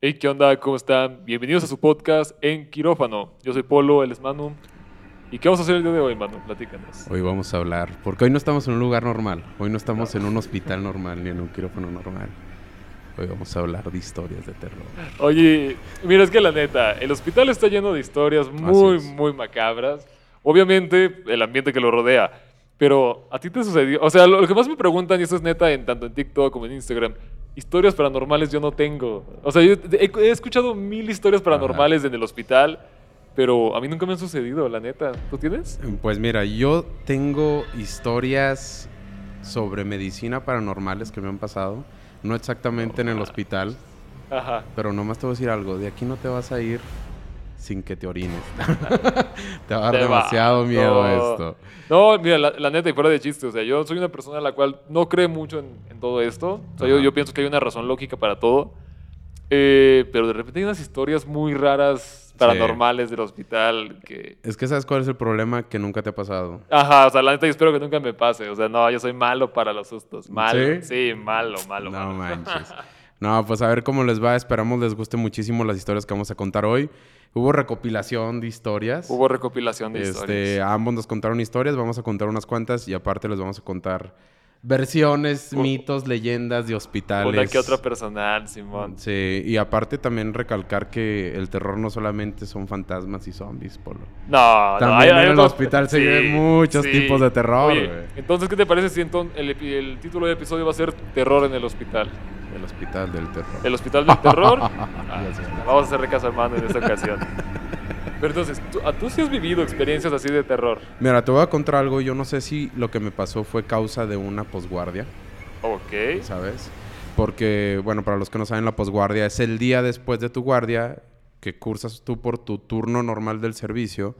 Hey, ¿qué onda? ¿Cómo están? Bienvenidos a su podcast en Quirófano. Yo soy Polo, él es Manu. ¿Y qué vamos a hacer el día de hoy, Manu? Platícanos. Hoy vamos a hablar, porque hoy no estamos en un lugar normal, hoy no estamos en un hospital normal ni en un quirófano normal. Hoy vamos a hablar de historias de terror. Oye, mira, es que la neta, el hospital está lleno de historias muy, muy macabras. Obviamente, el ambiente que lo rodea. Pero, ¿a ti te sucedió? O sea, lo, lo que más me preguntan, y esto es neta, en, tanto en TikTok como en Instagram, historias paranormales yo no tengo. O sea, yo he, he escuchado mil historias paranormales en el hospital, pero a mí nunca me han sucedido, la neta. ¿Tú tienes? Pues mira, yo tengo historias sobre medicina paranormales que me han pasado, no exactamente en el hospital, Ajá. pero nomás te voy a decir algo, de aquí no te vas a ir sin que te orines. te va a dar Te va- demasiado miedo no. esto. No, mira, la, la neta, y fuera de chiste, o sea, yo soy una persona a la cual no cree mucho en, en todo esto. O sea, yo, yo pienso que hay una razón lógica para todo. Eh, pero de repente hay unas historias muy raras, paranormales del hospital que... Es que sabes cuál es el problema que nunca te ha pasado. Ajá, o sea, la neta, yo espero que nunca me pase. O sea, no, yo soy malo para los sustos. Malo. ¿Sí? Sí, malo, malo, No malo. manches. No, pues a ver cómo les va. Esperamos les guste muchísimo las historias que vamos a contar hoy. Hubo recopilación de historias. Hubo recopilación de este, historias. ambos nos contaron historias, vamos a contar unas cuantas y aparte les vamos a contar versiones, mitos, leyendas de hospitales. Una que otra personal, Simón. Sí, y aparte también recalcar que el terror no solamente son fantasmas y zombies, Polo. No, no, También hay- en hay el hospital se viven muchos tipos de terror, Oye, güey. entonces, ¿qué te parece si el, título del episodio va a ser Terror en el hospital? El hospital del terror. ¿El hospital del terror? Ah, vamos a hacerle caso a mano en esta ocasión. Pero entonces, ¿tú, a- ¿tú sí has vivido experiencias así de terror? Mira, te voy a contar algo. Yo no sé si lo que me pasó fue causa de una posguardia. Ok. ¿sabes? Porque, bueno, para los que no saben, la posguardia es el día después de tu guardia que cursas tú por tu turno normal del servicio.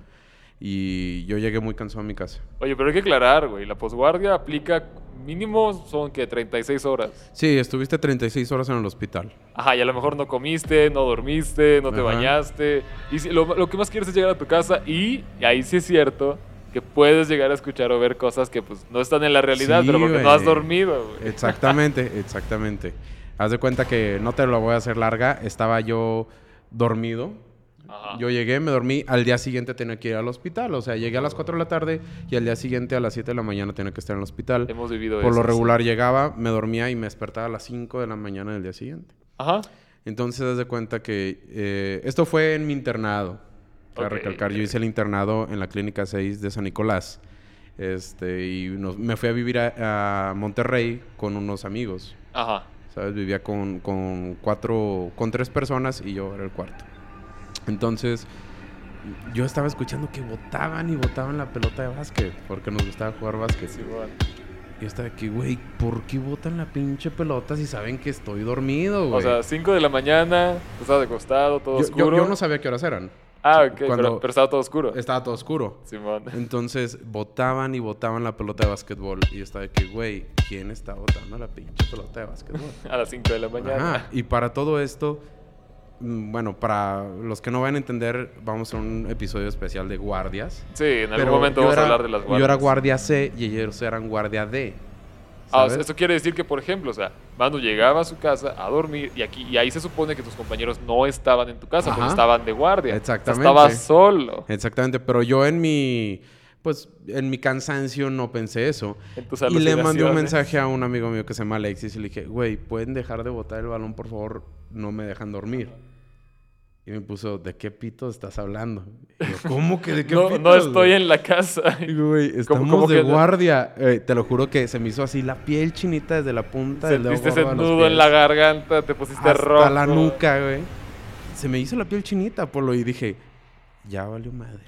Y yo llegué muy cansado a mi casa. Oye, pero hay que aclarar, güey. La posguardia aplica mínimo son que 36 horas. Sí, estuviste 36 horas en el hospital. Ajá, y a lo mejor no comiste, no dormiste, no te Ajá. bañaste. Y si- lo, lo que más quieres es llegar a tu casa y, y ahí sí es cierto que puedes llegar a escuchar o ver cosas que pues no están en la realidad, Sí, pero porque no has dormido. Exactamente, exactamente. Haz de cuenta que no te lo voy a hacer larga. Estaba yo dormido. Ajá. Yo llegué, me dormí, al día siguiente tenía que ir al hospital. O sea, llegué a las 4 de la tarde y al día siguiente a las 7 de la mañana tenía que estar en el hospital. Hemos vivido Por eso, lo sí. regular llegaba, me dormía y me despertaba a las 5 de la mañana del día siguiente. Ajá. Entonces, haz de cuenta que eh, esto fue en mi internado. Para recalcar, yo hice el internado en la Clínica 6 de San Nicolás. Este, y nos- me fui a vivir a, a Monterrey con unos amigos. Ajá. ¿Sabes? Vivía con, con cuatro, con tres personas y yo era el cuarto. Entonces, yo estaba escuchando que botaban y botaban la pelota de básquet, porque nos gustaba jugar básquet. Sí, bueno. Y yo estaba aquí, güey, ¿por qué botan la pinche pelota si saben que estoy dormido, güey? O sea, 5 de la mañana, tú estabas acostado, todo yo, oscuro. yo- yo no sabía qué horas eran. Ah, ok, pero, pero estaba todo oscuro. Estaba todo oscuro. Simón. Entonces, botaban y botaban la pelota de básquetbol. Y estaba de que, güey, ¿quién está botando la pinche pelota de básquetbol? A las 5 de la mañana. Ajá. Y para todo esto, bueno, para los que no van a entender, vamos a un episodio especial de guardias. Sí, en algún momento vamos a hablar de las guardias. Yo era guardia C y ellos eran guardia D. Ah, o esto quiere decir que, por ejemplo, o sea, Manu llegaba a su casa a dormir y aquí y ahí se supone que tus compañeros no estaban en tu casa porque Ajá. estaban de guardia. O sea, Exactamente. estabas solo Exactamente, pero yo en mi, pues, en mi cansancio no pensé eso. Y le mandé un mensaje a un amigo mío que se llama Alexis y le dije, güey, ¿pueden dejar de botar el balón, por favor? No me dejan dormir. Y me puso, ¿de qué pito estás hablando? Y yo, ¿cómo que de qué No, pitos, no estoy güey?" en la casa. Digo, güey, estamos cómo de que guardia. Eh, te lo juro que se me hizo así la piel chinita desde la punta del dedo Sentiste ese nudo en la garganta, te pusiste hasta rojo. la nuca, güey. Se me hizo la piel chinita, Polo, y dije, ya valió madre.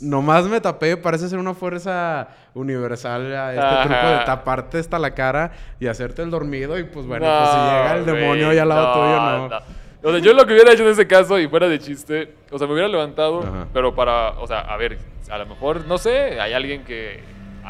Nomás me tapé, parece ser una fuerza universal a este Ajá. truco de taparte hasta la cara y hacerte el dormido y pues bueno, No, pues si llega el demonio güey, ahí al lado tuyo, no. O sea, yo lo que hubiera hecho en ese caso, y fuera de chiste, o sea, me hubiera levantado, Ajá. pero para, o sea, a ver, a lo mejor, no sé, hay alguien que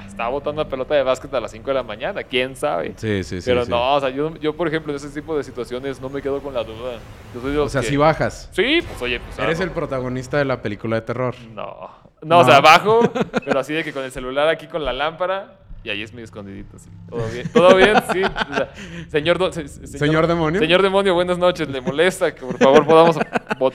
está botando la pelota de básquet a las 5 de la mañana, quién sabe. Sí, sí, sí. pero sí. no, o sea, yo, yo, por ejemplo, en ese tipo de situaciones no me quedo con la duda. Yo soy de O sea, que- si bajas. Sí, pues oye, pues. Eres ah, el protagonista de la película de terror. No. No, o sea, bajo, pero así de que con el celular aquí con la lámpara. Y ahí es medio escondidito, sí. Todo bien, todo bien, sí. O sea, señor, do- se- se- ¿Señor demonio? Señor demonio, buenas noches. Le molesta que por favor podamos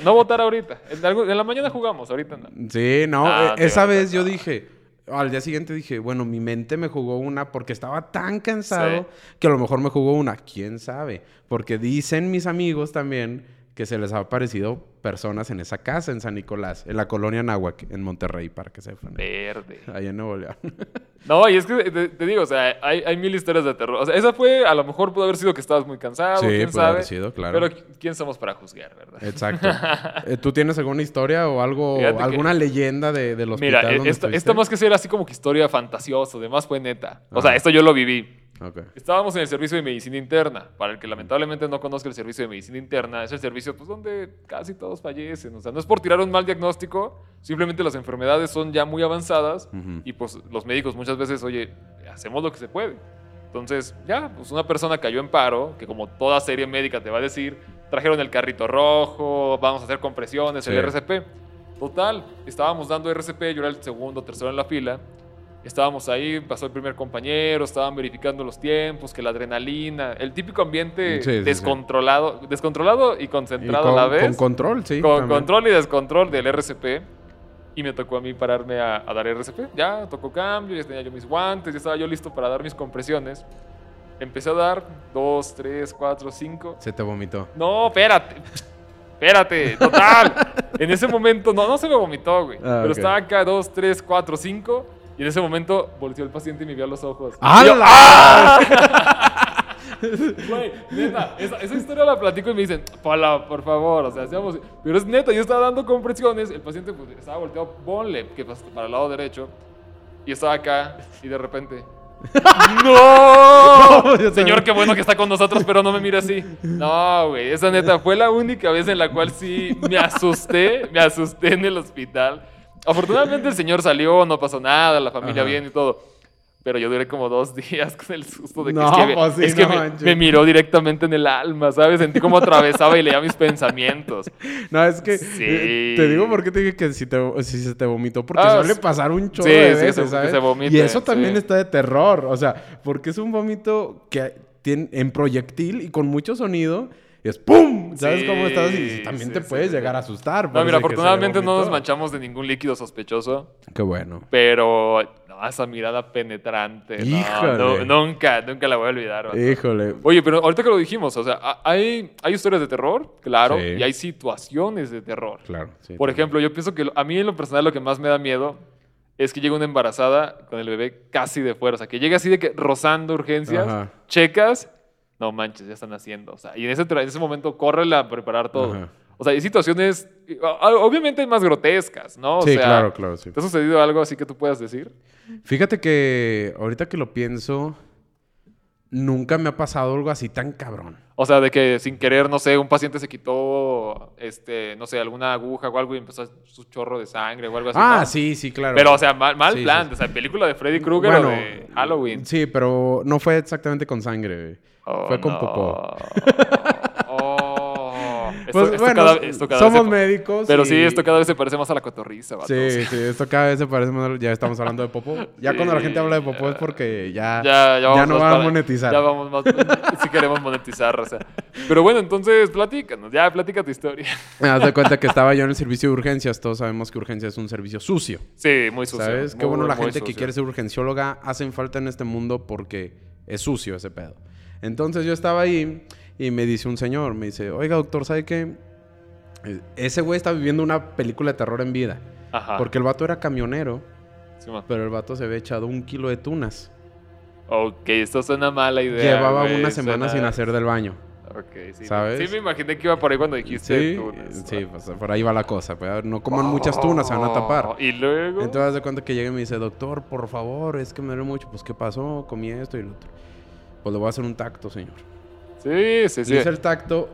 no votar ahorita. En, la mañana jugamos, ahorita no. Sí, no, Ah, eh, esa vez yo dije, al día siguiente dije, bueno, mi mente me jugó una porque estaba tan cansado Sí. que a lo mejor me jugó una, quién sabe, porque dicen mis amigos también que se les ha aparecido personas en esa casa en San Nicolás, en la colonia Nahuac, en Monterrey, para que sepan. Verde. Ahí en Nuevo León. No, y es que te, te digo, o sea, hay, hay mil historias de terror. O sea, esa fue, a lo mejor pudo haber sido que estabas muy cansado, Sí, quién pudo haber sabe. sido, claro. Pero ¿quién somos para juzgar, verdad? Exacto. Eh, ¿Tú tienes alguna historia o algo, Fíjate que- alguna leyenda de, del hospital Mira, esta, esta más que ser así como que historia fantasiosa, además fue neta. O sea, esto yo lo viví. Ok. Estábamos en el servicio de medicina interna. Para el que lamentablemente no conozca el servicio de medicina interna, es el servicio pues, donde casi todos fallecen. O sea, no es por tirar un mal diagnóstico, simplemente las enfermedades son ya muy avanzadas Ujú. y pues los médicos muchas veces, oye, hacemos lo que se puede. Entonces, ya, pues una persona cayó en paro, que como toda serie médica te va a decir, trajeron el carrito rojo, vamos a hacer compresiones, el Sí. RCP. Total, estábamos dando RCP, yo era el segundo, tercero en la fila. Estábamos ahí, pasó el primer compañero, estaban verificando los tiempos, que la adrenalina, el típico ambiente Sí, sí, sí. descontrolado, descontrolado y Y concentrado con, a la vez. con control, sí. con también. control y descontrol del RCP. Y me tocó a mí pararme a, a dar RCP. Ya, tocó cambio, ya tenía yo mis guantes, ya estaba yo listo para dar mis compresiones. Empecé a dar dos, tres, cuatro, cinco. Se te vomitó. No, espérate. Espérate, total. en ese momento, no, no se me vomitó, güey. Ah, pero ok. estaba acá, dos, tres, cuatro, cinco. Y en ese momento volteó el paciente y me vio a los ojos. ¡ah! Güey, neta, esa, esa historia la platico y me dicen, Pala, por favor, o sea, seamos... Pero es neta, yo estaba dando compresiones, el paciente pues, estaba volteado, ponle, que para el lado derecho, y estaba acá, y de repente... ¡No! Señor, qué bueno que está con nosotros, pero no me mira así. No, güey, esa neta fue la única vez en la cual sí me asusté, me asusté en el hospital. Afortunadamente el señor salió, no pasó nada, la familia Ajá. bien y todo. Pero yo duré como dos días con el susto de que, No, es que, me- pues sí, es que no me, miró directamente en el alma, ¿sabes? Sentí como atravesaba y leía mis pensamientos. No, es que Sí. eh, te digo por qué te dije que si, te, si se te vomitó, porque Ah, suele pasar un chorro Sí, de veces, se- ¿sabes? se vomite, y eso también está de terror, o sea, porque es un vómito que tiene en proyectil y con mucho sonido, es ¡pum! ¿Sabes Sí, cómo estás? Y también sí, te puedes sí. llegar a asustar. No, mira, se afortunadamente no nos manchamos de ningún líquido sospechoso. Qué bueno. Pero no, esa mirada penetrante. no, Híjole. no, nunca, nunca la voy a olvidar. Híjole. Oye, pero ahorita que lo dijimos, o sea, hay, hay historias de terror, claro, y hay situaciones de terror. Claro. Por ejemplo, yo pienso que a mí en lo personal lo que más me da miedo es que llegue una embarazada con el bebé casi de fuera. O sea, que llegue así de que rozando urgencias, Ajá. checas, no manches, ya están haciendo. O sea, y en ese, en ese momento córrele a preparar todo. Ajá. O sea, hay situaciones, o- o- obviamente más grotescas, ¿no? O Sí, sea, claro, claro, sí. ¿Te ha sucedido algo así que tú puedas decir? Fíjate que ahorita que lo pienso, nunca me ha pasado algo así tan cabrón. O sea, de que sin querer, no sé, un paciente se quitó, este, no sé, alguna aguja o algo y empezó su chorro de sangre o algo así. Ah, ¿no? sí, sí, claro. Pero, o sea, mal, mal Sí, plan. sí. O sea, película de Freddy Krueger o de Halloween. Sí, pero no fue exactamente con sangre. Oh, fue con no. popó. Esto, Pues, esto bueno, cada, esto cada somos vez se- médicos. Pero y- sí, esto cada vez se parece más a la cotorriza, vato. Sí, sí, esto cada vez se parece más. Ya estamos hablando de popó. Ya cuando la gente habla de popó es porque ya, Ya, ya, vamos no más va a monetizar. Ya vamos más. si queremos monetizar, o sea. Pero bueno, entonces platícanos. Ya, platica tu historia. Me das de cuenta que estaba yo en el servicio de urgencias. Todos sabemos que urgencias es un servicio sucio. Sí, muy sucio. ¿Sabes? Qué bueno la gente que quiere ser urgencióloga hacen falta en este mundo porque es sucio ese pedo. Entonces yo estaba ahí y me dice un señor, me dice, oiga doctor, ¿sabe qué? Eh, Ese güey está viviendo una película de terror en vida. Ajá. Porque el vato era camionero, Sí, pero el vato se había echado un kilo de tunas. Ok, esto suena mala idea. Llevaba güey, una semana suena- sin hacer del baño. Ok, sí. ¿Sabes? Sí, me imaginé que iba por ahí cuando dijiste Sí, tunas. sí, pues, por ahí va la cosa. pues, no coman muchas tunas, se van a tapar. Oh, Y luego. Entonces, de cuenta que llega y me dice, doctor, por favor, es que me duele mucho. Pues, ¿qué pasó? Comí esto y lo otro. Pues le voy a hacer un tacto, señor. Sí, sí, sí. Hice el tacto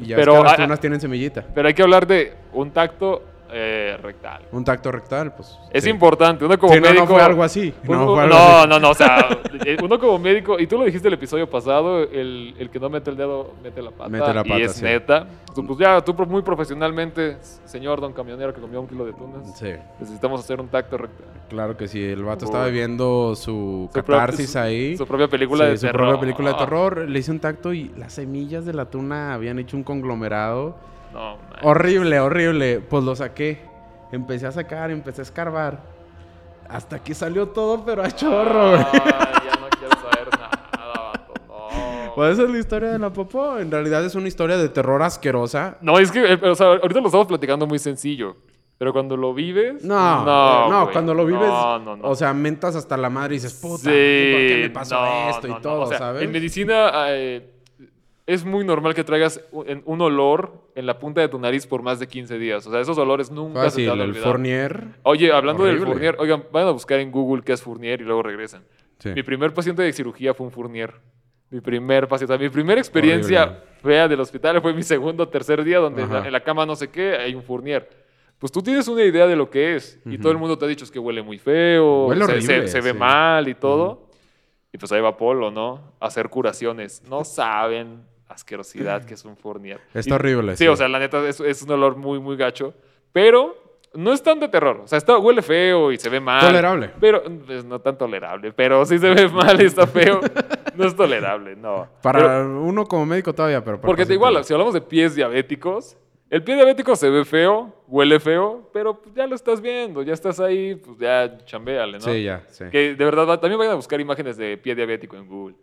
y ya Pero, ves que las tunas tienen semillita. Pero hay que hablar de un tacto eh, rectal. Un tacto rectal, pues. Es sí. importante, uno como Sí, no, médico... no fue algo así. uno- No, fue algo no, así. no, no, o sea, eh, uno como médico, y tú lo dijiste el episodio pasado, el, el que no mete el dedo, mete la pata. Mete la y es sí. neta. Pues ya, tú muy profesionalmente, señor don camionero que comió un kilo de tunas, Sí, necesitamos hacer un tacto rectal. claro que sí. El vato estaba viendo su Su catarsis su- ahí. Su propia película de su terror. propia película de terror. Le hice un tacto y las semillas de la tuna habían hecho un conglomerado. No, man. Horrible, horrible. Pues lo saqué. Empecé a sacar, empecé a escarbar. Hasta que salió todo, pero a chorro, güey. Ay, ya no quiero saber nada, vato. No. Pues esa es la historia de la popó. En realidad es una historia de terror asquerosa. No, es que, eh, o sea, ahorita lo estamos platicando muy sencillo. Pero cuando lo vives. No, no, no, cuando lo vives, No, no, no. o sea, mentas hasta la madre y dices, puta, Sí, ¿por qué me pasó esto y todo, O sea, sabes? En medicina eh, es muy normal que traigas un, un olor en la punta de tu nariz por más de 15 días. O sea, esos olores nunca se te van a el olvidar. Fournier. Oye, hablando del. Fournier, oigan, vayan a buscar en Google qué es Fournier y luego regresan. Sí. Mi primer paciente de cirugía fue un Fournier. Mi primer paciente. o sea, mi primera experiencia Horrible. fea del hospital fue mi segundo o tercer día, donde en la, en la cama no sé qué hay un Fournier. Pues tú tienes una idea de lo que es. Y todo el mundo te ha dicho es que huele muy feo, Huele se, se- horrible, se ve sí. mal y todo. Y pues ahí va Polo, ¿no? A hacer curaciones. No saben asquerosidad que es un Fournier. Está Y- horrible, Sí, sí. o sea, la neta es, es un olor muy, muy gacho. Pero no es tan de terror. O sea, está, huele feo y se ve mal. Tolerable. Pero pues, no tan tolerable. Pero si se ve mal y está feo, no es tolerable, no. Para Pero- uno como médico todavía, pero... porque te igual, si hablamos de pies diabéticos, el pie diabético se ve feo, huele feo, pero pues, ya lo estás viendo, ya estás ahí, pues ya chambéale, ¿no? Sí, ya, sí. Que de verdad, también vayan a buscar imágenes de pie diabético en Google.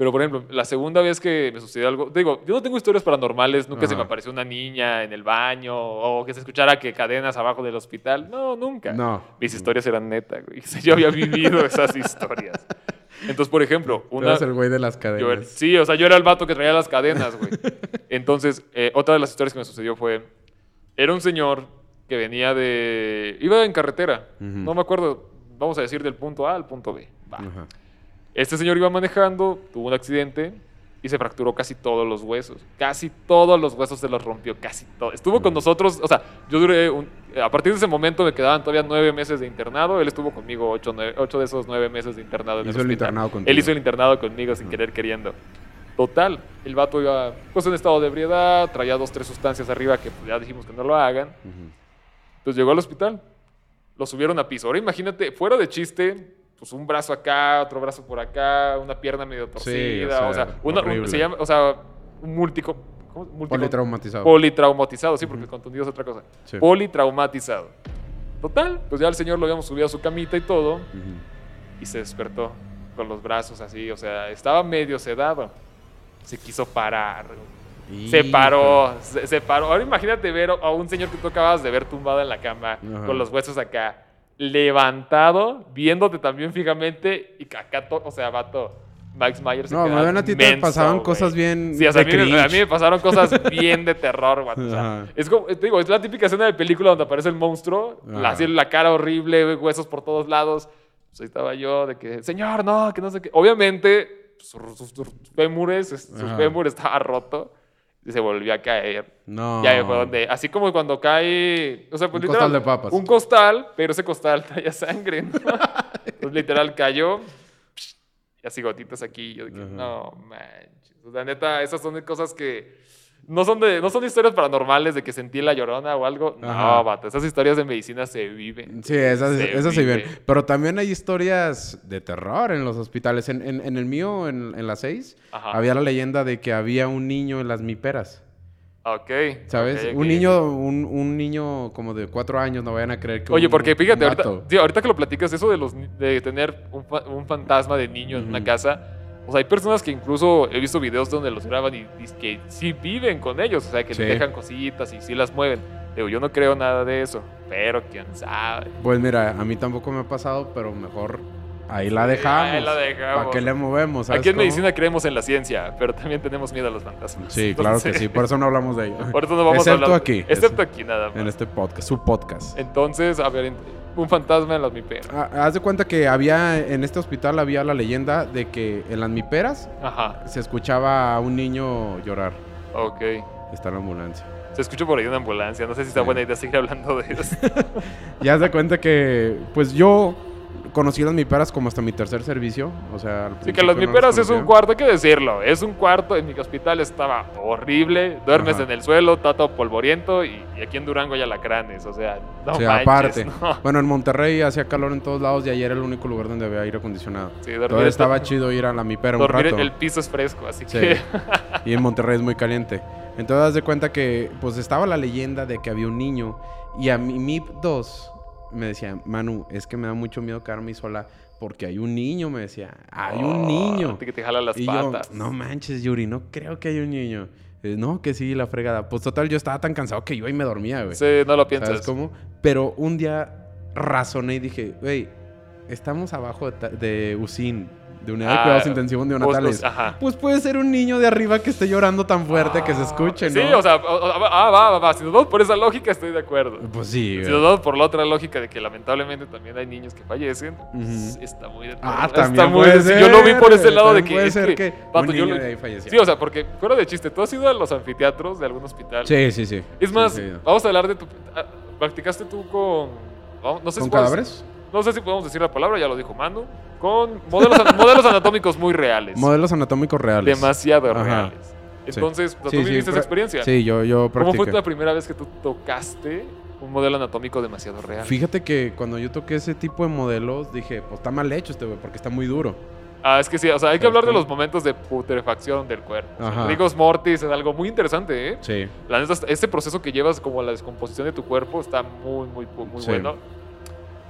Pero, por ejemplo, la segunda vez que me sucedió algo, digo, yo no tengo historias paranormales, nunca se me apareció una niña en el baño o que se escuchara que cadenas abajo del hospital. No, nunca. No. Mis historias eran neta, güey. Yo había vivido esas historias. Entonces, por ejemplo, Tú una... eres el güey de las Yo cadenas. era- sí, o sea, yo era el vato que traía las cadenas, güey. Entonces, eh, otra de las historias que me sucedió fue, era un señor que venía de... Iba en carretera, no me acuerdo, vamos a decir del punto A al punto B. Va. Ajá. Este señor iba manejando, tuvo un accidente y se fracturó casi todos los huesos. Casi todos los huesos se los rompió, casi todo. Estuvo con nosotros, o sea, yo duré, un- a partir de ese momento me quedaban todavía nueve meses de internado. Él estuvo conmigo ocho, nueve- ocho de esos nueve meses de internado en Hizo el hospital. internado contigo. Él hizo el internado conmigo sin querer queriendo. Total, el vato iba pues en estado de ebriedad, traía dos, tres sustancias arriba que pues, ya dijimos que no lo hagan. Ujú. Pues llegó al hospital. Lo subieron a piso. Ahora imagínate, fuera de chiste, pues un brazo acá, otro brazo por acá, una pierna medio torcida. o o sea, sea, una- un- horrible. se llama, o sea, un múltico. ¿cómo? Múltico- Politraumatizado. Politraumatizado, sí, porque contundido es otra cosa. Sí. Politraumatizado. Total, pues ya el señor lo habíamos subido a su camita y todo, y se despertó con los brazos así, o sea, estaba medio sedado. Se quiso parar. Se paró, se, se paró. Ahora imagínate ver a un señor que tú acabas de ver tumbado en la cama, con los huesos acá, levantado, viéndote también fijamente, y acá, o sea, vato, Max Myers. No, queda me ven a ti te güey. cosas bien Sí, o sea, a mí, me- a mí cringe. me pasaron cosas bien de terror, güey. O sea, es como, te digo, es la típica escena de película donde aparece el monstruo, la, así la cara horrible, huesos por todos lados. Pues ahí estaba yo, de que, señor, no, que no sé qué. Obviamente, sus, sus- sus fémures, estaba roto y se volvió a caer. No. Ya fue donde, así como cuando cae, o sea, pues Un literal, costal de papas. Un costal, pero ese costal traía sangre, ¿no? pues literal cayó y así gotitas aquí. Yo dije, no manches. O sea, neta, esas son cosas que no son de, no son historias paranormales de que sentí la llorona o algo. Ajá. No, vato, esas historias de medicina se viven. Sí, esas, Se esas sí ven. vive. Pero también hay historias de terror en los hospitales. En, en- en el mío, en, en las seis, Ajá. había la leyenda de que había un niño en las miperas. Ok. ¿Sabes? ok, ok, un niño, un, un niño como de cuatro años, no vayan a creer que Oye, un- porque fíjate, ahorita, tío, ahorita que lo platicas, eso de, los, de tener un, fa- un fantasma de niño en una casa, o sea, hay personas que incluso he visto videos donde los graban y, y que sí viven con ellos, o sea, que Sí. les dejan cositas y sí las mueven. Digo, yo no creo nada de eso, pero quién sabe. Pues mira, a mí tampoco me ha pasado, pero mejor ahí la dejamos. ahí la dejamos. ¿Para qué le movemos? ¿sabes Aquí en cómo? medicina creemos en la ciencia, pero también tenemos miedo a los fantasmas. Sí, claro que sí. Por eso no hablamos de ello. Por eso no vamos a Excepto hablar. aquí. Excepto aquí, nada más. En este podcast, su podcast. Entonces, a ver, un fantasma en las miperas. Ah, Haz de cuenta que había, en este hospital había la leyenda de que en las miperas Ajá, se escuchaba a un niño llorar. ok. está la ambulancia. Se escucha por ahí una ambulancia. No sé si está buena idea seguir hablando de eso. Ya haz de cuenta que, pues yo conocí las miperas como hasta mi tercer servicio. O sea, Sí, que no las miperas es un cuarto, hay que decirlo. Es un cuarto, en mi hospital estaba horrible. Duermes Ajá. en el suelo, está todo polvoriento. Y, y aquí en Durango hay alacranes. O sea, no Sí, manches, aparte. no. Bueno, en Monterrey hacía calor en todos lados y ayer era el único lugar donde había aire acondicionado. Sí, Entonces estaba chido ir a la mipera un rato. el piso es fresco, así Sí. que... y en Monterrey es muy caliente. Entonces, haz de cuenta que, pues, estaba la leyenda de que había un niño. Y a mi MIP 2 me decía, Manu, es que me da mucho miedo quedarme sola porque hay un niño, me decía. Hay un Oh, niño. Que te jala las y yo, patas. no manches, Yuri, no creo que hay un niño. Eh, no, que sí, la fregada. Pues, total, yo estaba tan cansado que iba y me dormía, güey. Sí, no lo piensas. ¿Sabes cómo? Pero un día razoné y dije, güey, estamos abajo de, de USIN, de Unidad de Ah, Cuidados Intensivos Neonatales. Pues, ajá. Pues puede ser un niño de arriba que esté llorando tan fuerte que se escuche, ¿no? Sí, o sea, ah, va, va, va. Si nos vamos por esa lógica, estoy de acuerdo. Pues sí, Si nos vamos por la otra lógica de que lamentablemente también hay niños que fallecen, pues, está muy de Ah, está también muy puede de- ser. Yo lo vi por ese lado de que. Puede ser que, vato, un yo niño lo- de ahí falleció. Sí, o sea, porque fuera de chiste, tú has ido a los anfiteatros de algún hospital. Sí, sí, sí. Es más, sí. vamos a hablar de tu. ah, ¿Practicaste tú con. vamos- No sé ¿Con si cadáveres? No sé si podemos decir la palabra, ya lo dijo Manu. Con modelos, an- modelos anatómicos muy reales. Modelos anatómicos reales. demasiado Ajá. reales. Entonces, Sí, tú sí, viviste esa experiencia. Sí, yo, yo ¿Cómo fue practiqué. la primera vez que tú tocaste un modelo anatómico demasiado real? Fíjate que cuando yo toqué ese tipo de modelos, dije, pues está mal hecho este güey, porque está muy duro. Ah, es que sí, o sea, hay que ¿Sabes hablar de los momentos de putrefacción del cuerpo. O sea. Rigos mortis es algo muy interesante, ¿eh? Sí. La neta, este proceso que llevas como la descomposición de tu cuerpo está muy, muy, muy Sí. bueno.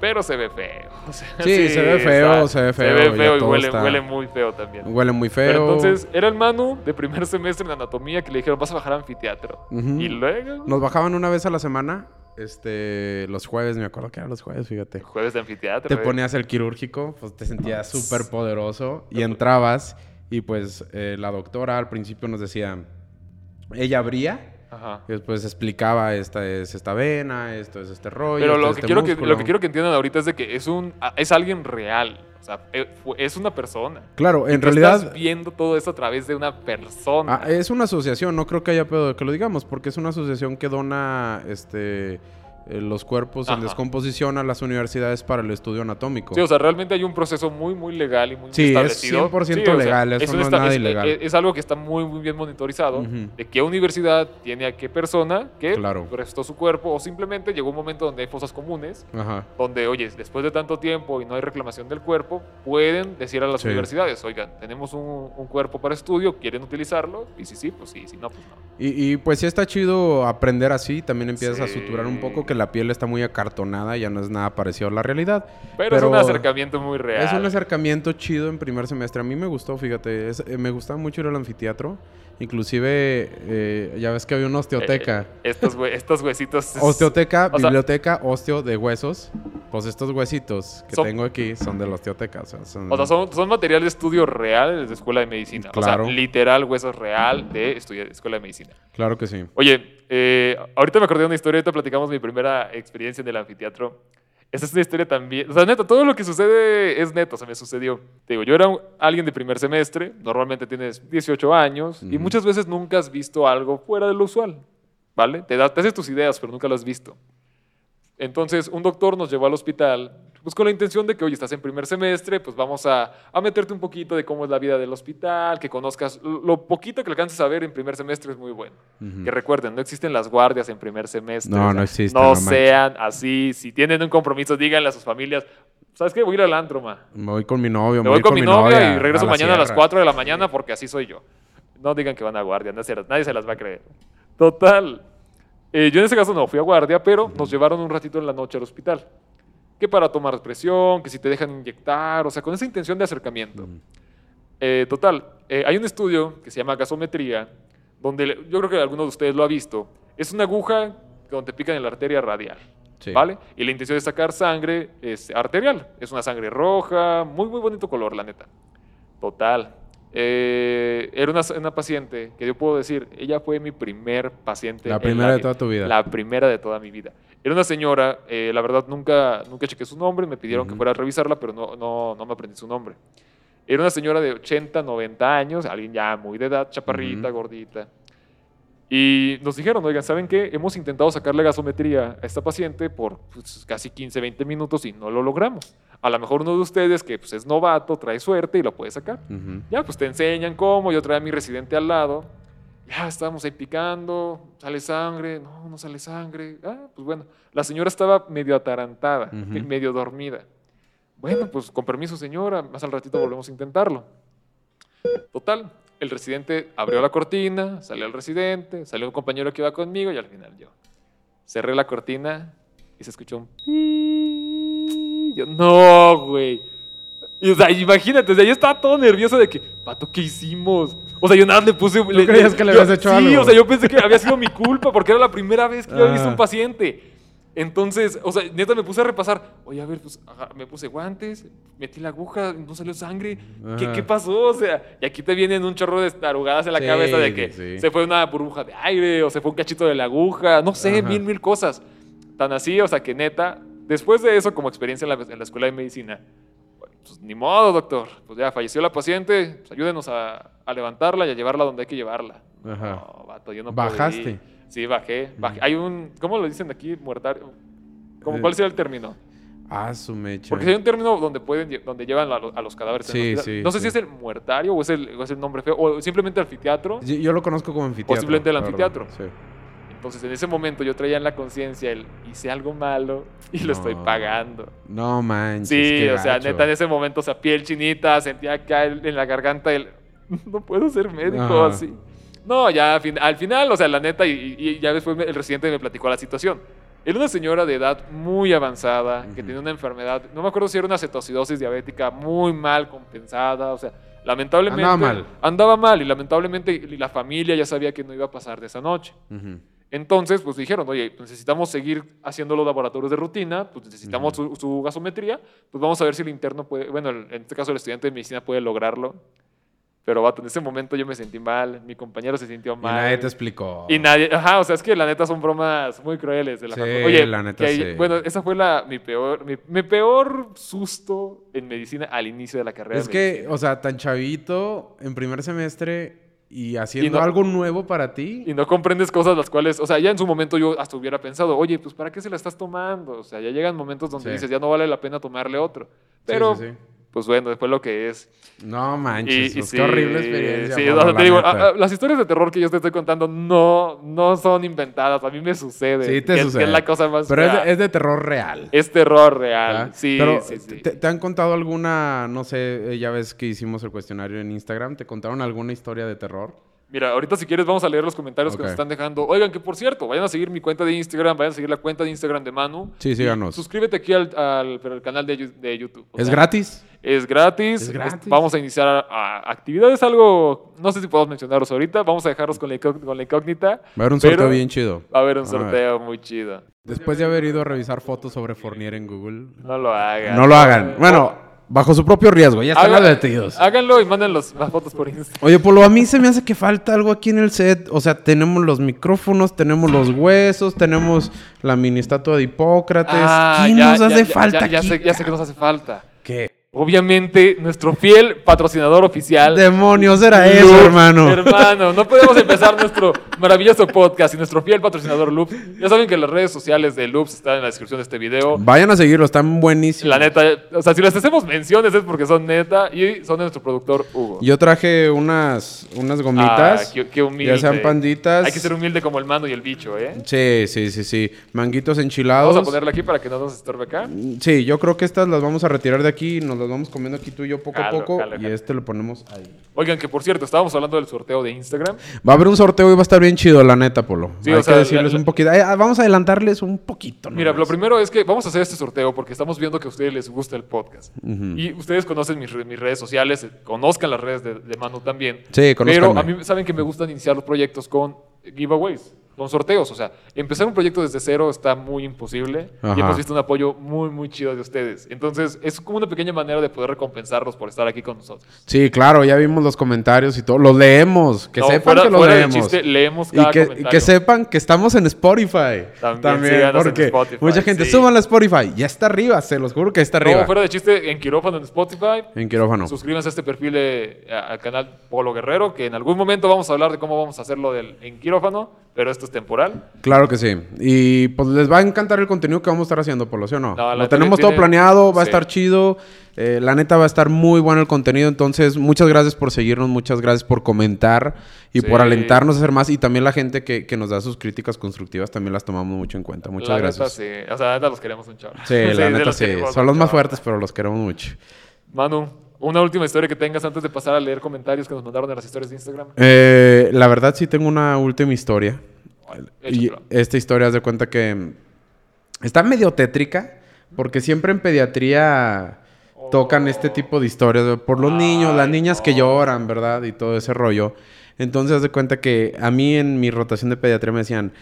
Pero se ve feo. o sea, Sí, se ve feo, está- se ve Se feo, ve ya feo y huele, está- huele muy feo también. Huele muy feo. Pero entonces, era el Manu de primer semestre en anatomía que le dijeron, vas a bajar a anfiteatro. Y luego, Nos bajaban una vez a la semana, este, los jueves, me acuerdo que eran los jueves, fíjate. jueves de anfiteatro. Te ¿eh? ponías el quirúrgico, pues te sentías súper poderoso y entrabas y pues eh, la doctora al principio nos decía, ella abría Ajá. y después explicaba, esta es esta vena, esto es este rollo. Pero lo que, este quiero que, músculo". lo que quiero que entiendan ahorita es de que es, un, es alguien real. O sea, eh, es una persona. Claro, en Tú realidad... Estás viendo todo esto a través de una persona. Ah, es una asociación, no creo que haya pedo de que lo digamos, porque es una asociación que dona este los cuerpos en Ajá. descomposición a las universidades para el estudio anatómico. Sí, o sea, realmente hay un proceso muy, muy legal y muy Sí, es establecido. 100% o sea, legal, eso no es nada ilegal. Es, es algo que está muy, muy bien monitorizado. De qué universidad tiene a qué persona que Claro. prestó su cuerpo o simplemente llegó un momento donde hay fosas comunes Ajá. donde, oye, después de tanto tiempo y no hay reclamación del cuerpo, pueden decir a las Sí. universidades, oigan, tenemos un, un cuerpo para estudio, ¿quieren utilizarlo? Y si sí, pues sí, si no, pues no. Y, y, pues sí está chido aprender así, también empiezas a Sí. suturar un poco que la piel está muy acartonada, ya no es nada parecido a la realidad. Pero, es un acercamiento muy real. Es un acercamiento chido en primer semestre. A mí me gustó, fíjate, es- eh, me gustaba mucho ir al anfiteatro. Inclusive, eh, ya ves que había una osteoteca. Eh, estos, hue- estos huesitos. es- Osteoteca, o sea- biblioteca, osteo de huesos. Pues estos huesitos que Son- tengo aquí son de la osteoteca. O sea, son, O sea, son, son material de estudio real de escuela de medicina. Claro. O sea, literal huesos real de escuela de medicina. Claro que sí. Oye, eh, ahorita me acordé de una historia, ahorita platicamos mi primera experiencia en el anfiteatro. Esta es una historia también, o sea, neta, todo lo que sucede es neto, o sea, me sucedió. Te digo, yo era un- alguien de primer semestre, normalmente tienes 18 años, y muchas veces nunca has visto algo fuera de lo usual, ¿vale? Te, da- te haces tus ideas, pero nunca lo has visto. Entonces, un doctor nos llevó al hospital, pues con la intención de que, oye, estás en primer semestre, pues vamos a, a meterte un poquito de cómo es la vida del hospital, que conozcas lo poquito que alcances a ver en primer semestre es muy bueno. Ujú. Que recuerden, no existen las guardias en primer semestre. No, o sea, no existen, No, no sean así. Si tienen un compromiso, díganle a sus familias. ¿Sabes qué? Voy a ir al antro, ma. Me voy con mi novio. Me voy con mi novia y a regreso la mañana a las sierra. 4 de la mañana porque así soy yo. No digan que van a guardia, no nadie se las va a creer. Total. Eh, yo en ese caso no fui a guardia, pero nos llevaron un ratito en la noche al hospital. Que para tomar presión, que si te dejan inyectar, o sea, con esa intención de acercamiento. Eh, total, eh, hay un estudio que se llama gasometría, donde yo creo que alguno de ustedes lo ha visto. Es una aguja donde te pican en la arteria radial, Sí. ¿vale? Y la intención es sacar sangre es arterial. Es una sangre roja, muy, muy bonito color, la neta. Total. Eh, era una, una paciente que yo puedo decir, ella fue mi primer paciente. La primera la de toda tu vida. La primera de toda mi vida. Era una señora, eh, la verdad nunca, nunca chequé su nombre, me pidieron que Ujú. fuera a revisarla, pero no, no, no me aprendí su nombre. Era una señora de 80, 90 años, alguien ya muy de edad, chaparrita, Ujú. gordita. Y nos dijeron, oigan, ¿saben qué? Hemos intentado sacarle gasometría a esta paciente por pues, casi 15, 20 minutos y no lo logramos. A lo mejor uno de ustedes que pues, es novato, trae suerte y lo puede sacar. Ya, pues te enseñan cómo. Yo traía a mi residente al lado. Ya estábamos ahí picando. Sale sangre. No, no sale sangre. Ah, pues bueno. La señora estaba medio atarantada, Ujú. medio dormida. Bueno, pues con permiso, señora. Más al ratito volvemos a intentarlo. Total, el residente abrió la cortina, salió el residente, salió un compañero que iba conmigo y al final yo. Cerré la cortina y se escuchó un... Yo, no, güey. Y, o sea, imagínate, o sea, yo estaba todo nervioso de que, pato, ¿qué hicimos? O sea, yo nada le puse... ¿Tú creías que le habías hecho sí, algo? o sea, yo pensé que había sido mi culpa porque era la primera vez que había visto Ah. un paciente. Entonces, o sea, neta me puse a repasar. Oye, a ver, pues ajá, me puse guantes, metí la aguja, no salió sangre. ¿Qué, pasó? O sea, y aquí te vienen un chorro de tarugadas en la Sí, cabeza de que sí. se fue una burbuja de aire o se fue un cachito de la aguja, no sé, Ajá. mil, mil cosas. Tan así, o sea, que neta, después de eso, como experiencia en la, en la escuela de medicina, pues ni modo, doctor. Pues ya falleció la paciente, pues ayúdenos a, a levantarla y a llevarla donde hay que llevarla. Ajá. No, vato, yo no ¿Bajaste? podía. Sí, bajé, bajé. Hay un, ¿cómo lo dicen aquí? Muertario. ¿Cómo, Eh, ¿Cuál sería el término? Ah, su mecha. Porque hay un término donde pueden donde llevan a, lo- a los cadáveres. Sí, el hospital. sí, no sé sí. si es el muertario o es el, o es el nombre feo, o simplemente anfiteatro. Yo, yo lo conozco como anfiteatro. Posiblemente el la verdad. anfiteatro. Sí. Entonces en ese momento yo traía en la conciencia el hice algo malo y lo estoy No. pagando. No manches. Sí, o sea, gacho. neta en ese momento, o sea, piel chinita, sentía acá en la garganta el no puedo ser médico Ajá. así. No, ya al fin- al final, o sea, la neta, y, y- ya después el residente me platicó la situación. Era una señora de edad muy avanzada, que Ujú. tenía una enfermedad, no me acuerdo si era una cetocidosis diabética muy mal compensada, o sea, lamentablemente... Andaba mal. Andaba mal y lamentablemente la familia ya sabía que no iba a pasar de esa noche. Ujú. Entonces, pues dijeron, oye, necesitamos seguir haciendo los laboratorios de rutina, pues necesitamos su, su gasometría, pues vamos a ver si el interno puede, bueno, en este caso el estudiante de medicina puede lograrlo. Pero, vato, en ese momento yo me sentí mal, mi compañero se sintió Y mal. nadie te explicó. Y nadie, ajá, o sea, es que la neta son bromas muy crueles. De la Sí, Oye, la neta que sí. bueno, esa fue la, mi, peor, mi, mi peor susto en medicina al inicio de la carrera. Es que, medicina. o sea, tan chavito en primer semestre y haciendo no- algo nuevo para ti. Y no comprendes cosas las cuales, o sea, ya en su momento yo hasta hubiera pensado, oye, pues ¿para qué se la estás tomando? O sea, ya llegan momentos donde Sí. dices, ya no vale la pena tomarle otro. Pero, sí, sí. Pues bueno, después lo que es. No Y, manches, y pues, sí, qué horrible experiencia. sí, mano, o sea, la te digo, neta. a- a- las historias de terror que yo te estoy contando no, no son inventadas, a mí me sucede. Sí, te que, que sucede. es la cosa más Pero es de, es de terror real. Es terror real. ¿verdad? Sí, Pero, sí, sí. ¿te, te han contado alguna, no sé, eh, ya ves que hicimos el cuestionario en Instagram, ¿te contaron alguna historia de terror? Mira, ahorita si quieres vamos a leer los comentarios que nos están dejando. Oigan, que por cierto, vayan a seguir mi cuenta de Instagram, vayan a seguir la cuenta de Instagram de Manu. Sí, síganos. Suscríbete aquí al, al- canal de, de YouTube. O ¿Es sea, gratis? Es gratis. Es gratis. Vamos a iniciar a- a actividades algo, no sé si podemos mencionarlos ahorita. Vamos a dejarlos con la, con la incógnita. Va a haber un sorteo bien chido. Va a haber un A ver. sorteo muy chido. Después de haber ido a revisar fotos sobre Fournier en Google. No lo hagan. No lo hagan. Bueno, bajo su propio riesgo, ya están advertidos. Háganlo y manden los- las fotos por Instagram. Oye, Polo, a mí se me hace que falta algo aquí en el set. O sea, tenemos los micrófonos, tenemos los huesos, tenemos la mini estatua de Hipócrates. Ah, ¿Qué ya, nos ya, hace ya, falta ya, ya aquí? sé, ya sé que nos hace falta. ¿Qué? Obviamente, nuestro fiel patrocinador oficial. Demonios era eso, hermano. Hermano, no podemos empezar nuestro maravilloso podcast y nuestro fiel patrocinador Loops. Ya saben que las redes sociales de Loops están en la descripción de este video. Vayan a seguirlo, están buenísimos. La neta, o sea, si les hacemos menciones es porque son neta y son de nuestro productor Hugo. Yo traje unas, unas gomitas. Ah, qué, qué humilde. Ya sean panditas. Hay que ser humilde como el mano y el bicho, ¿eh? Sí, sí, sí, sí. Manguitos enchilados. Vamos a ponerla aquí para que no nos estorbe acá. Sí, yo creo que estas las vamos a retirar de aquí y nos las vamos comiendo aquí tú y yo poco a poco. jalo, y este lo ponemos ahí. Oigan, que por cierto, estábamos hablando del sorteo de Instagram. Va a haber un sorteo y va a estar bien chido, la neta, Polo. Sí, Hay o sea, que decirles la- un poquito. Vamos a adelantarles un poquito. Mira, lo primero es que vamos a hacer este sorteo porque estamos viendo que a ustedes les gusta el podcast. Y ustedes conocen mis, re- mis redes sociales, eh, conozcan las redes de, de Manu también. Sí, conózcanme. Pero a mí saben que me gustan iniciar los proyectos con giveaways. Con sorteos. O sea, empezar un proyecto desde cero está muy imposible Ajá. y hemos visto un apoyo muy, muy chido de ustedes. Entonces, es como una pequeña manera de poder recompensarlos por estar aquí con nosotros. Sí, claro, ya vimos los comentarios y todo. Los leemos. Que No, sepan fuera- que los fuera de leemos. chiste, leemos y cada que, y comentario. que sepan que estamos en Spotify. También en porque Spotify, mucha gente, sí. súbanlo a Spotify. Ya está arriba, se los juro que está arriba. No, fuera de chiste, en quirófano en Spotify. En quirófano. Suscríbanse a este perfil de- a- al canal Polo Guerrero, que en algún momento vamos a hablar de cómo vamos a hacerlo del, en quirófano, pero esto es temporal. Claro que sí. Y pues les va a encantar el contenido que vamos a estar haciendo, Polo, ¿sí o no? Lo tenemos tiene- todo planeado, va a estar chido. Eh, la neta va a estar muy bueno el contenido. Entonces, muchas gracias por seguirnos, muchas gracias por comentar y Sí. por alentarnos a hacer más. Y también la gente que, que nos da sus críticas constructivas también las tomamos mucho en cuenta. Muchas la gracias. Neta, sí. O sea, la neta los queremos un chorro. Sí, la neta los sí. Son los más fuertes, pero los queremos mucho. Manu, una última historia que tengas antes de pasar a leer comentarios que nos mandaron en las historias de Instagram. Eh, la verdad sí tengo una última historia. Y esta historia haz de cuenta que está medio tétrica, porque siempre en pediatría tocan este tipo de historias por los niños, las niñas que lloran, ¿verdad? Y todo ese rollo. Entonces haz de cuenta que a mí en mi rotación de pediatría me decían,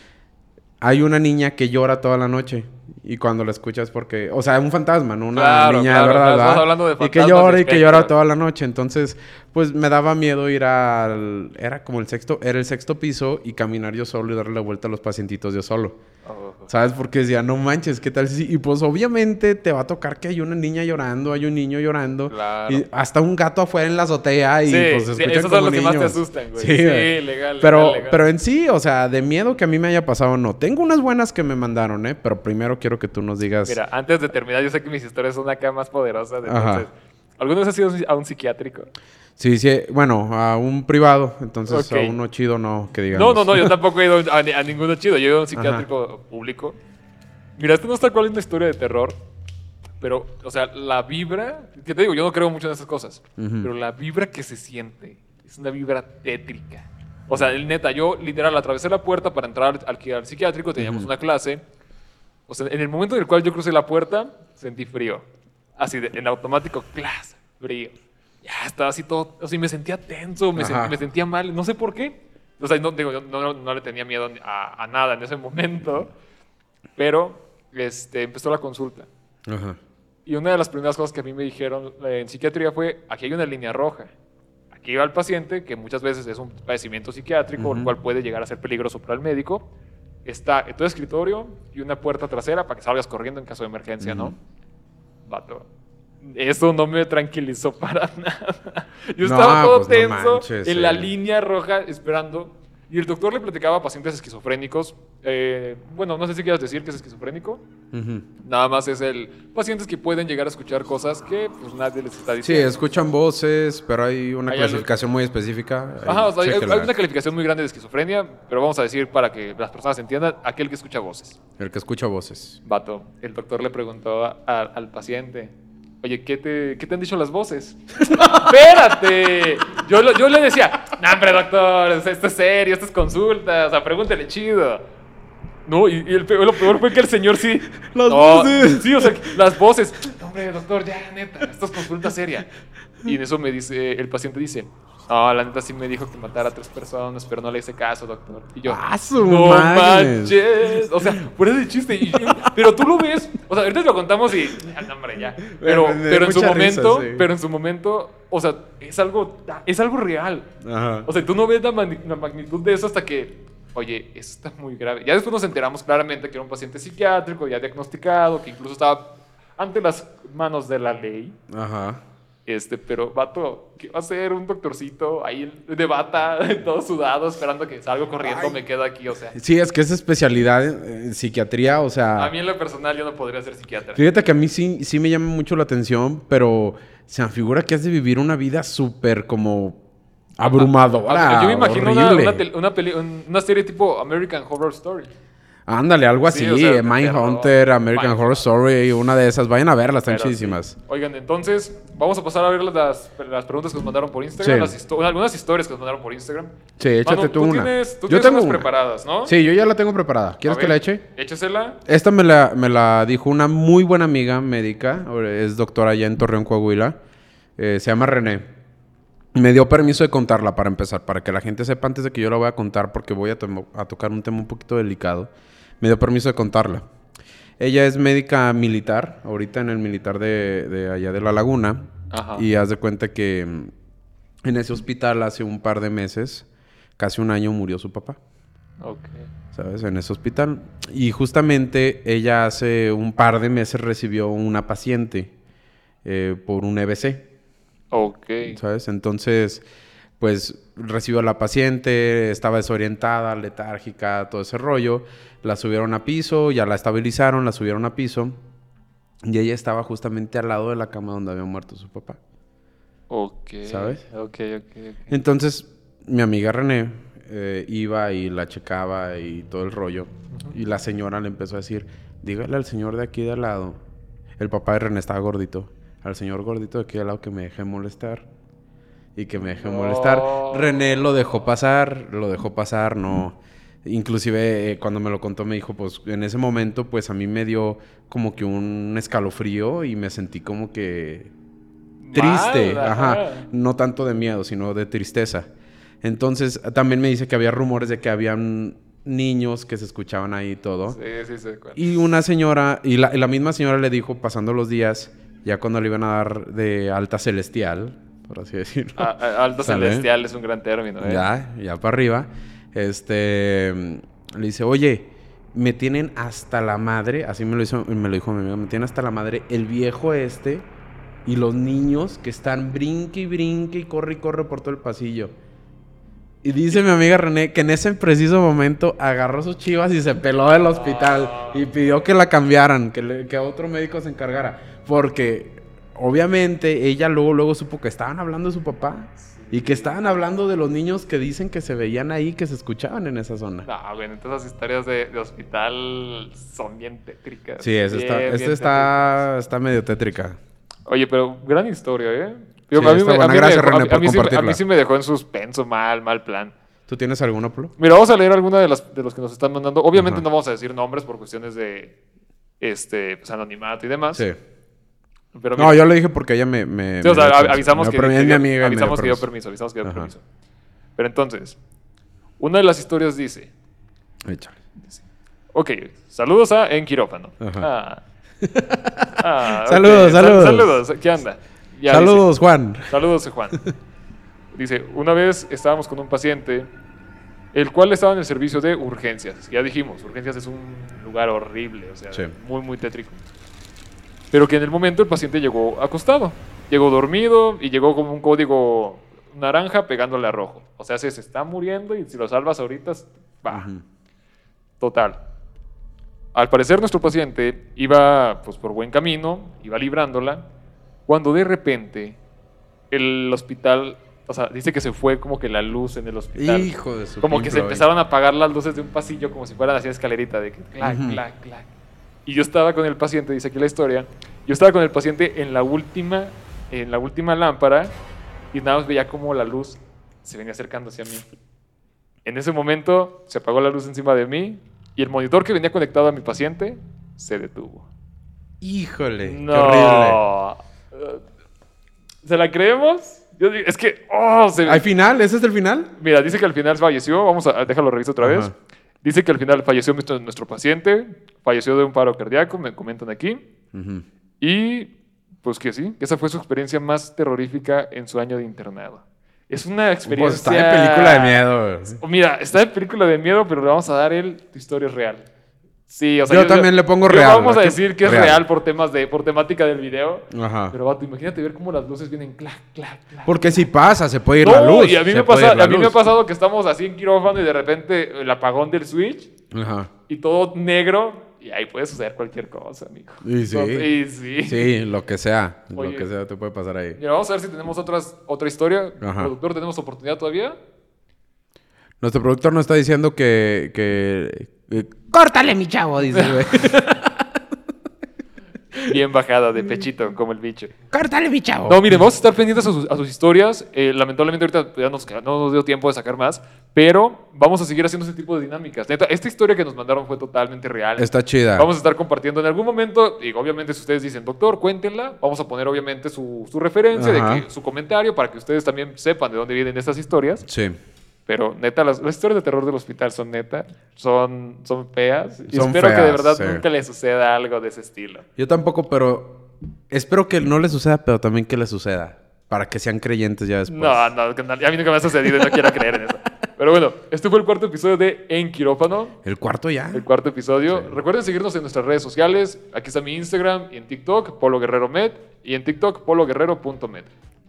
hay una niña que llora toda la noche. Y cuando la escuchas porque... O sea, un fantasma, no una Claro, niña claro, de verdad, claro, estamos ¿verdad? hablando de Y que llora y que llora toda la noche. Entonces, pues me daba miedo ir al... Era como el sexto... Era el sexto piso y caminar yo solo y darle la vuelta a los pacientitos yo solo. Oh. ¿Sabes? Porque decía, no manches, ¿qué tal si...? Y pues obviamente te va a tocar que hay una niña llorando, hay un niño llorando. Claro. Y hasta un gato afuera en la azotea y Sí, pues se sí, escuchan esos son los que más te asustan, güey. Sí, legal, Pero, legal, legal. pero en sí, o sea, de miedo que a mí me haya pasado, no. Tengo unas buenas que me mandaron, ¿eh? Pero primero quiero que tú nos digas... Mira, antes de terminar, yo sé que mis historias son acá más poderosas. Ajá. Entonces, ¿alguna vez has ido a un psiquiátrico? Sí, sí, bueno, a un privado, entonces Ok. a uno chido no, que digamos. No, no, no, yo tampoco he ido a, a ninguno chido. Yo he ido a un psiquiátrico público. Mira, esto no está cual es una historia de terror, pero, o sea, la vibra, que te digo, yo no creo mucho en esas cosas, Ujú. pero la vibra que se siente es una vibra tétrica. O sea, el neta, yo literal atravesé la puerta para entrar al, al psiquiátrico, teníamos una clase. O sea, en el momento en el cual yo crucé la puerta, sentí frío. Así, de, en automático, clase, frío. Ya estaba así todo, o sea, me sentía tenso, me, sent- me sentía mal, no sé por qué. O sea, no, digo, no, no- le tenía miedo a, a nada en ese momento, pero este, empezó la consulta. Ajá. Y una de las primeras cosas que a mí me dijeron eh, en psiquiatría fue, aquí hay una línea roja. Aquí va el paciente, que muchas veces es un padecimiento psiquiátrico, el Ujú. cual puede llegar a ser peligroso para el médico. Está en tu escritorio y una puerta trasera para que salgas corriendo en caso de emergencia, ¿no? Vato. Eso no me tranquilizó para nada. Yo No, estaba todo pues no tenso manches, en la sí. línea roja esperando. Y el doctor le platicaba a pacientes esquizofrénicos. eh, bueno, no sé si quieras decir que es esquizofrénico. Ujú. Nada más es el pacientes que pueden llegar a escuchar cosas que pues nadie les está Sí, diciendo. escuchan voces, pero hay una Hay algo- clasificación muy específica. Ajá, o sea, hay, hay una calificación muy grande de esquizofrenia, pero vamos a decir para que las personas entiendan, aquel que escucha voces. El que escucha voces. Vato, el doctor le preguntó a- a- al paciente, oye, ¿qué te, ¿qué te han dicho las voces? ¡Espérate! Yo, lo- yo le decía, no, hombre, doctor, esto es serio, esto es consulta, o sea, pregúntele chido. No, y, y el peor- lo peor fue que el señor sí. Las No, voces. Sí, o sea, las voces. No, hombre, doctor, ya, neta, esto es consulta seria. Y en eso me dice, el paciente dice, no, la neta sí me dijo que matara a tres personas, pero no le hice caso, doctor. Y yo, ¡Ah, su no madres! manches. O sea, fuera de chiste. Y- pero tú lo ves, o sea, ahorita lo contamos y, ah, no, hombre, ya. Pero, pero en su risa, momento, sí. pero en su momento, o sea, es algo, es algo real. Ajá. O sea, tú no ves la, la magnitud de eso hasta que, oye, eso está muy grave. Ya después nos enteramos claramente que era un paciente psiquiátrico, ya diagnosticado, que incluso estaba ante las manos de la ley. Ajá. Este, pero, vato, ¿qué va a ser un doctorcito ahí de bata, todo sudado, esperando que salga corriendo, Ay. me quedo aquí, o sea. Sí, es que es especialidad en, en psiquiatría, o sea... A mí en lo personal yo no podría ser psiquiatra. Fíjate que a mí sí, sí me llama mucho la atención, pero se me figura que has de vivir una vida súper como abrumadora. Yo me imagino una, horrible. una, una peli- una serie tipo American Horror Story. Ándale, algo Sí, así. o sea, Mindhunter. American Mind- Horror Story, una de esas. Vayan a verlas, están Pero chidísimas. sí. Oigan, entonces, vamos a pasar a ver las, las preguntas que nos mandaron por Instagram, Sí. las histo- algunas historias que nos mandaron por Instagram. Sí, échate Manu, tú, una. Tienes, tú Yo tienes tengo unas una. preparadas, ¿no? Sí, yo ya la tengo preparada. ¿Quieres que la eche? Échasela. Esta me la, me la dijo una muy buena amiga médica, es doctora allá en Torreón, Coahuila. Eh, se llama René. Me dio permiso de contarla para empezar, para que la gente sepa antes de que yo la voy a contar, porque voy a tocar un tema un poquito delicado. Me dio permiso de contarla. Ella es médica militar, ahorita en el militar de, de allá de La Laguna. Ajá. Y haz de cuenta que mm, en ese hospital hace un par de meses, casi un año, murió su papá. Ok. ¿Sabes? En ese hospital. Y justamente ella hace un par de meses recibió una paciente eh, por un EBC. Ok. ¿Sabes? Entonces, pues recibió a la paciente, estaba desorientada, letárgica, todo ese rollo. La subieron a piso, ya la estabilizaron, la subieron a piso. Y ella estaba justamente al lado de la cama donde había muerto su papá. Ok. ¿Sabes? Ok, ok. Entonces, mi amiga René eh, iba y la checaba y todo el rollo. Y la señora le empezó a decir, dígale al señor de aquí de al lado. El papá de René estaba gordito. Al señor gordito de aquí de al lado que me deje molestar. Y que me deje No. molestar. René lo dejó pasar, lo dejó pasar, no... Inclusive eh, cuando me lo contó me dijo, pues en ese momento pues a mí me dio como que un escalofrío y me sentí como que triste, Mal, ajá. No tanto de miedo, sino de tristeza. Entonces, también me dice que había rumores de que habían niños que se escuchaban ahí y todo. Sí, sí, sí. Y una señora, y la, y la misma señora le dijo, pasando los días, ya cuando le iban a dar de alta celestial, por así decirlo. Ah, ah, alto ¿Sale? celestial es un gran término, ¿eh? Ya, ya para arriba. Este le dice, oye, me tienen hasta la madre, así me lo hizo, me lo dijo mi amiga, me tienen hasta la madre el viejo este y los niños que están brinque y brinque y corre y corre por todo el pasillo. Y dice mi amiga René que en ese preciso momento agarró sus chivas y se peló del hospital y pidió que la cambiaran, que, le- que otro médico se encargara. Porque obviamente ella luego, luego supo que estaban hablando de su papá y que estaban hablando de los niños que dicen que se veían ahí, que se escuchaban en esa zona. No, güey, entonces las historias de, de hospital son bien tétricas. Sí, ese está, Bien, este está, está medio tétrica. Oye, pero gran historia, ¿eh? Digo, Sí, a mí me- a me dejó- René, a sí me- A compartirla. mí sí me dejó en suspenso, mal, mal plan. ¿Tú tienes alguno, Polo? Mira, vamos a leer alguna de, las, de los que nos están mandando. Obviamente Ajá. no vamos a decir nombres por cuestiones de este, pues, anonimato y demás. Sí. Pero No, mira, yo lo dije porque ella me... me sí, o me sea, dio a- permiso. avisamos que, dio- mi amiga avisamos que permiso. avisamos que dio permiso. Pero entonces, una de las historias dice, Échale. ok, saludos a En Quirófano. Ah. Ah. Saludos, Sal- saludos. saludos, ¿qué anda? Ya Saludos, Juan. saludos, Juan. Dice, una vez estábamos con un paciente, el cual estaba en el servicio de urgencias. Ya dijimos, urgencias es un lugar horrible, o sea, Sí. muy, muy tétrico. Pero que en el momento el paciente llegó acostado. Llegó dormido y llegó como un código naranja pegándole a rojo. O sea, se, se está muriendo y si lo salvas ahorita, va. Total. Al parecer nuestro paciente iba pues por buen camino, iba librándola, cuando de repente el hospital, o sea, dice que se fue como que la luz en el hospital. Hijo de su como que se empezaron a apagar las luces de un pasillo como si fueran así escalerita de clac, clac, clac. Y yo estaba con el paciente, dice aquí la historia, yo estaba con el paciente en la última, en la última lámpara y nada más veía como la luz se venía acercando hacia mí. En ese momento se apagó la luz encima de mí y el monitor que venía conectado a mi paciente se detuvo. Híjole, qué horrible. No. ¿Se la creemos? Yo digo, es que, oh, se- ¿Al final? ¿Ese es el final? Mira, dice que al final falleció. Vamos a déjalo revisar otra vez. Dice que al final falleció nuestro, nuestro paciente, falleció de un paro cardíaco, me comentan aquí. Y pues que sí, esa fue su experiencia más terrorífica en su año de internado. Es una experiencia. Pues está de película de miedo. Oh, Mira, está de película de miedo, pero le vamos a dar el. Tu historia es real. Sí, o sea. Yo también le pongo real, Vamos a decir que es real. real, por temas de. por temática del video. Ajá. Pero vato, imagínate ver cómo las luces vienen clac, clac, clac. Porque si pasa, se puede ir No, la luz. y a mí, me, pasa, a mí me ha pasado que estamos así en quirófano y de repente el apagón del switch Ajá. y todo negro y ahí puede suceder cualquier cosa, amigo. Y sí. Y sí. Sí, lo que sea. Oye. Lo que sea te puede pasar ahí. Mira, vamos a ver si tenemos otras, otra historia. Ajá. Productor, ¿tenemos oportunidad todavía? Nuestro productor nos está diciendo que... que, que- Córtale, mi chavo, dice el güey. bien bajada de pechito, como el bicho. ¡Córtale, bicho! No, miren, vamos a estar pendientes a sus, a sus historias. Eh, lamentablemente ahorita ya nos, no nos dio tiempo de sacar más, pero vamos a seguir haciendo ese tipo de dinámicas. Neta, esta historia que nos mandaron fue totalmente real. Está chida. Vamos a estar compartiendo en algún momento, y obviamente si ustedes dicen, doctor, cuéntenla, vamos a poner obviamente su, su referencia, de Ajá. que, su comentario, para que ustedes también sepan de dónde vienen estas historias. Sí. Pero neta, las, las historias de terror del hospital son neta, son, son feas. Y Son espero que de verdad sí. nunca les suceda algo de ese estilo. Yo tampoco, pero espero que no le suceda, pero también que le suceda. Para que sean creyentes ya después. No, no, no, a mí nunca me ha sucedido y no quiero creer en eso. Pero bueno, este fue el cuarto episodio de En Quirófano. El cuarto ya. El cuarto episodio. Sí. Recuerden seguirnos en nuestras redes sociales. Aquí está mi Instagram y en TikTok, Polo Guerrero Med. Y en TikTok, pologuerrero.med.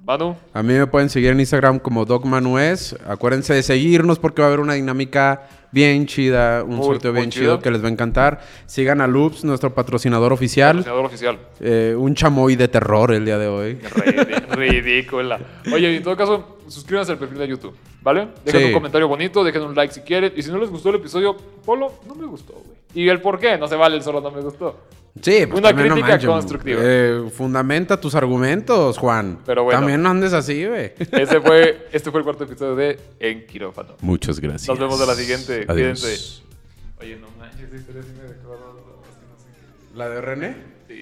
Manu, A mí me pueden seguir en Instagram como DogManuez. Acuérdense de seguirnos porque va a haber una dinámica bien chida, un Muy, sorteo bien chido. chido que les va a encantar. Sigan a Loops, nuestro patrocinador oficial. patrocinador oficial. Eh, un chamoy de terror el día de hoy. Ridícula. Oye, en todo caso, suscríbanse al perfil de YouTube, ¿vale? Dejen Sí. un comentario bonito, dejen un like si quieren. Y si no les gustó el episodio, Polo, no me gustó, güey. Y el por qué, no se vale el solo no me gustó. Sí, pues Una no crítica manches, constructiva. eh, fundamenta tus argumentos, Juan. Pero bueno. También no andes así, güey. Ese fue, este fue el cuarto episodio de En Quirófano. Muchas gracias. Nos vemos a la siguiente. Adiós. Cuídense. Oye, no manches, esta historia sí me dejó. ¿La de René? Sí.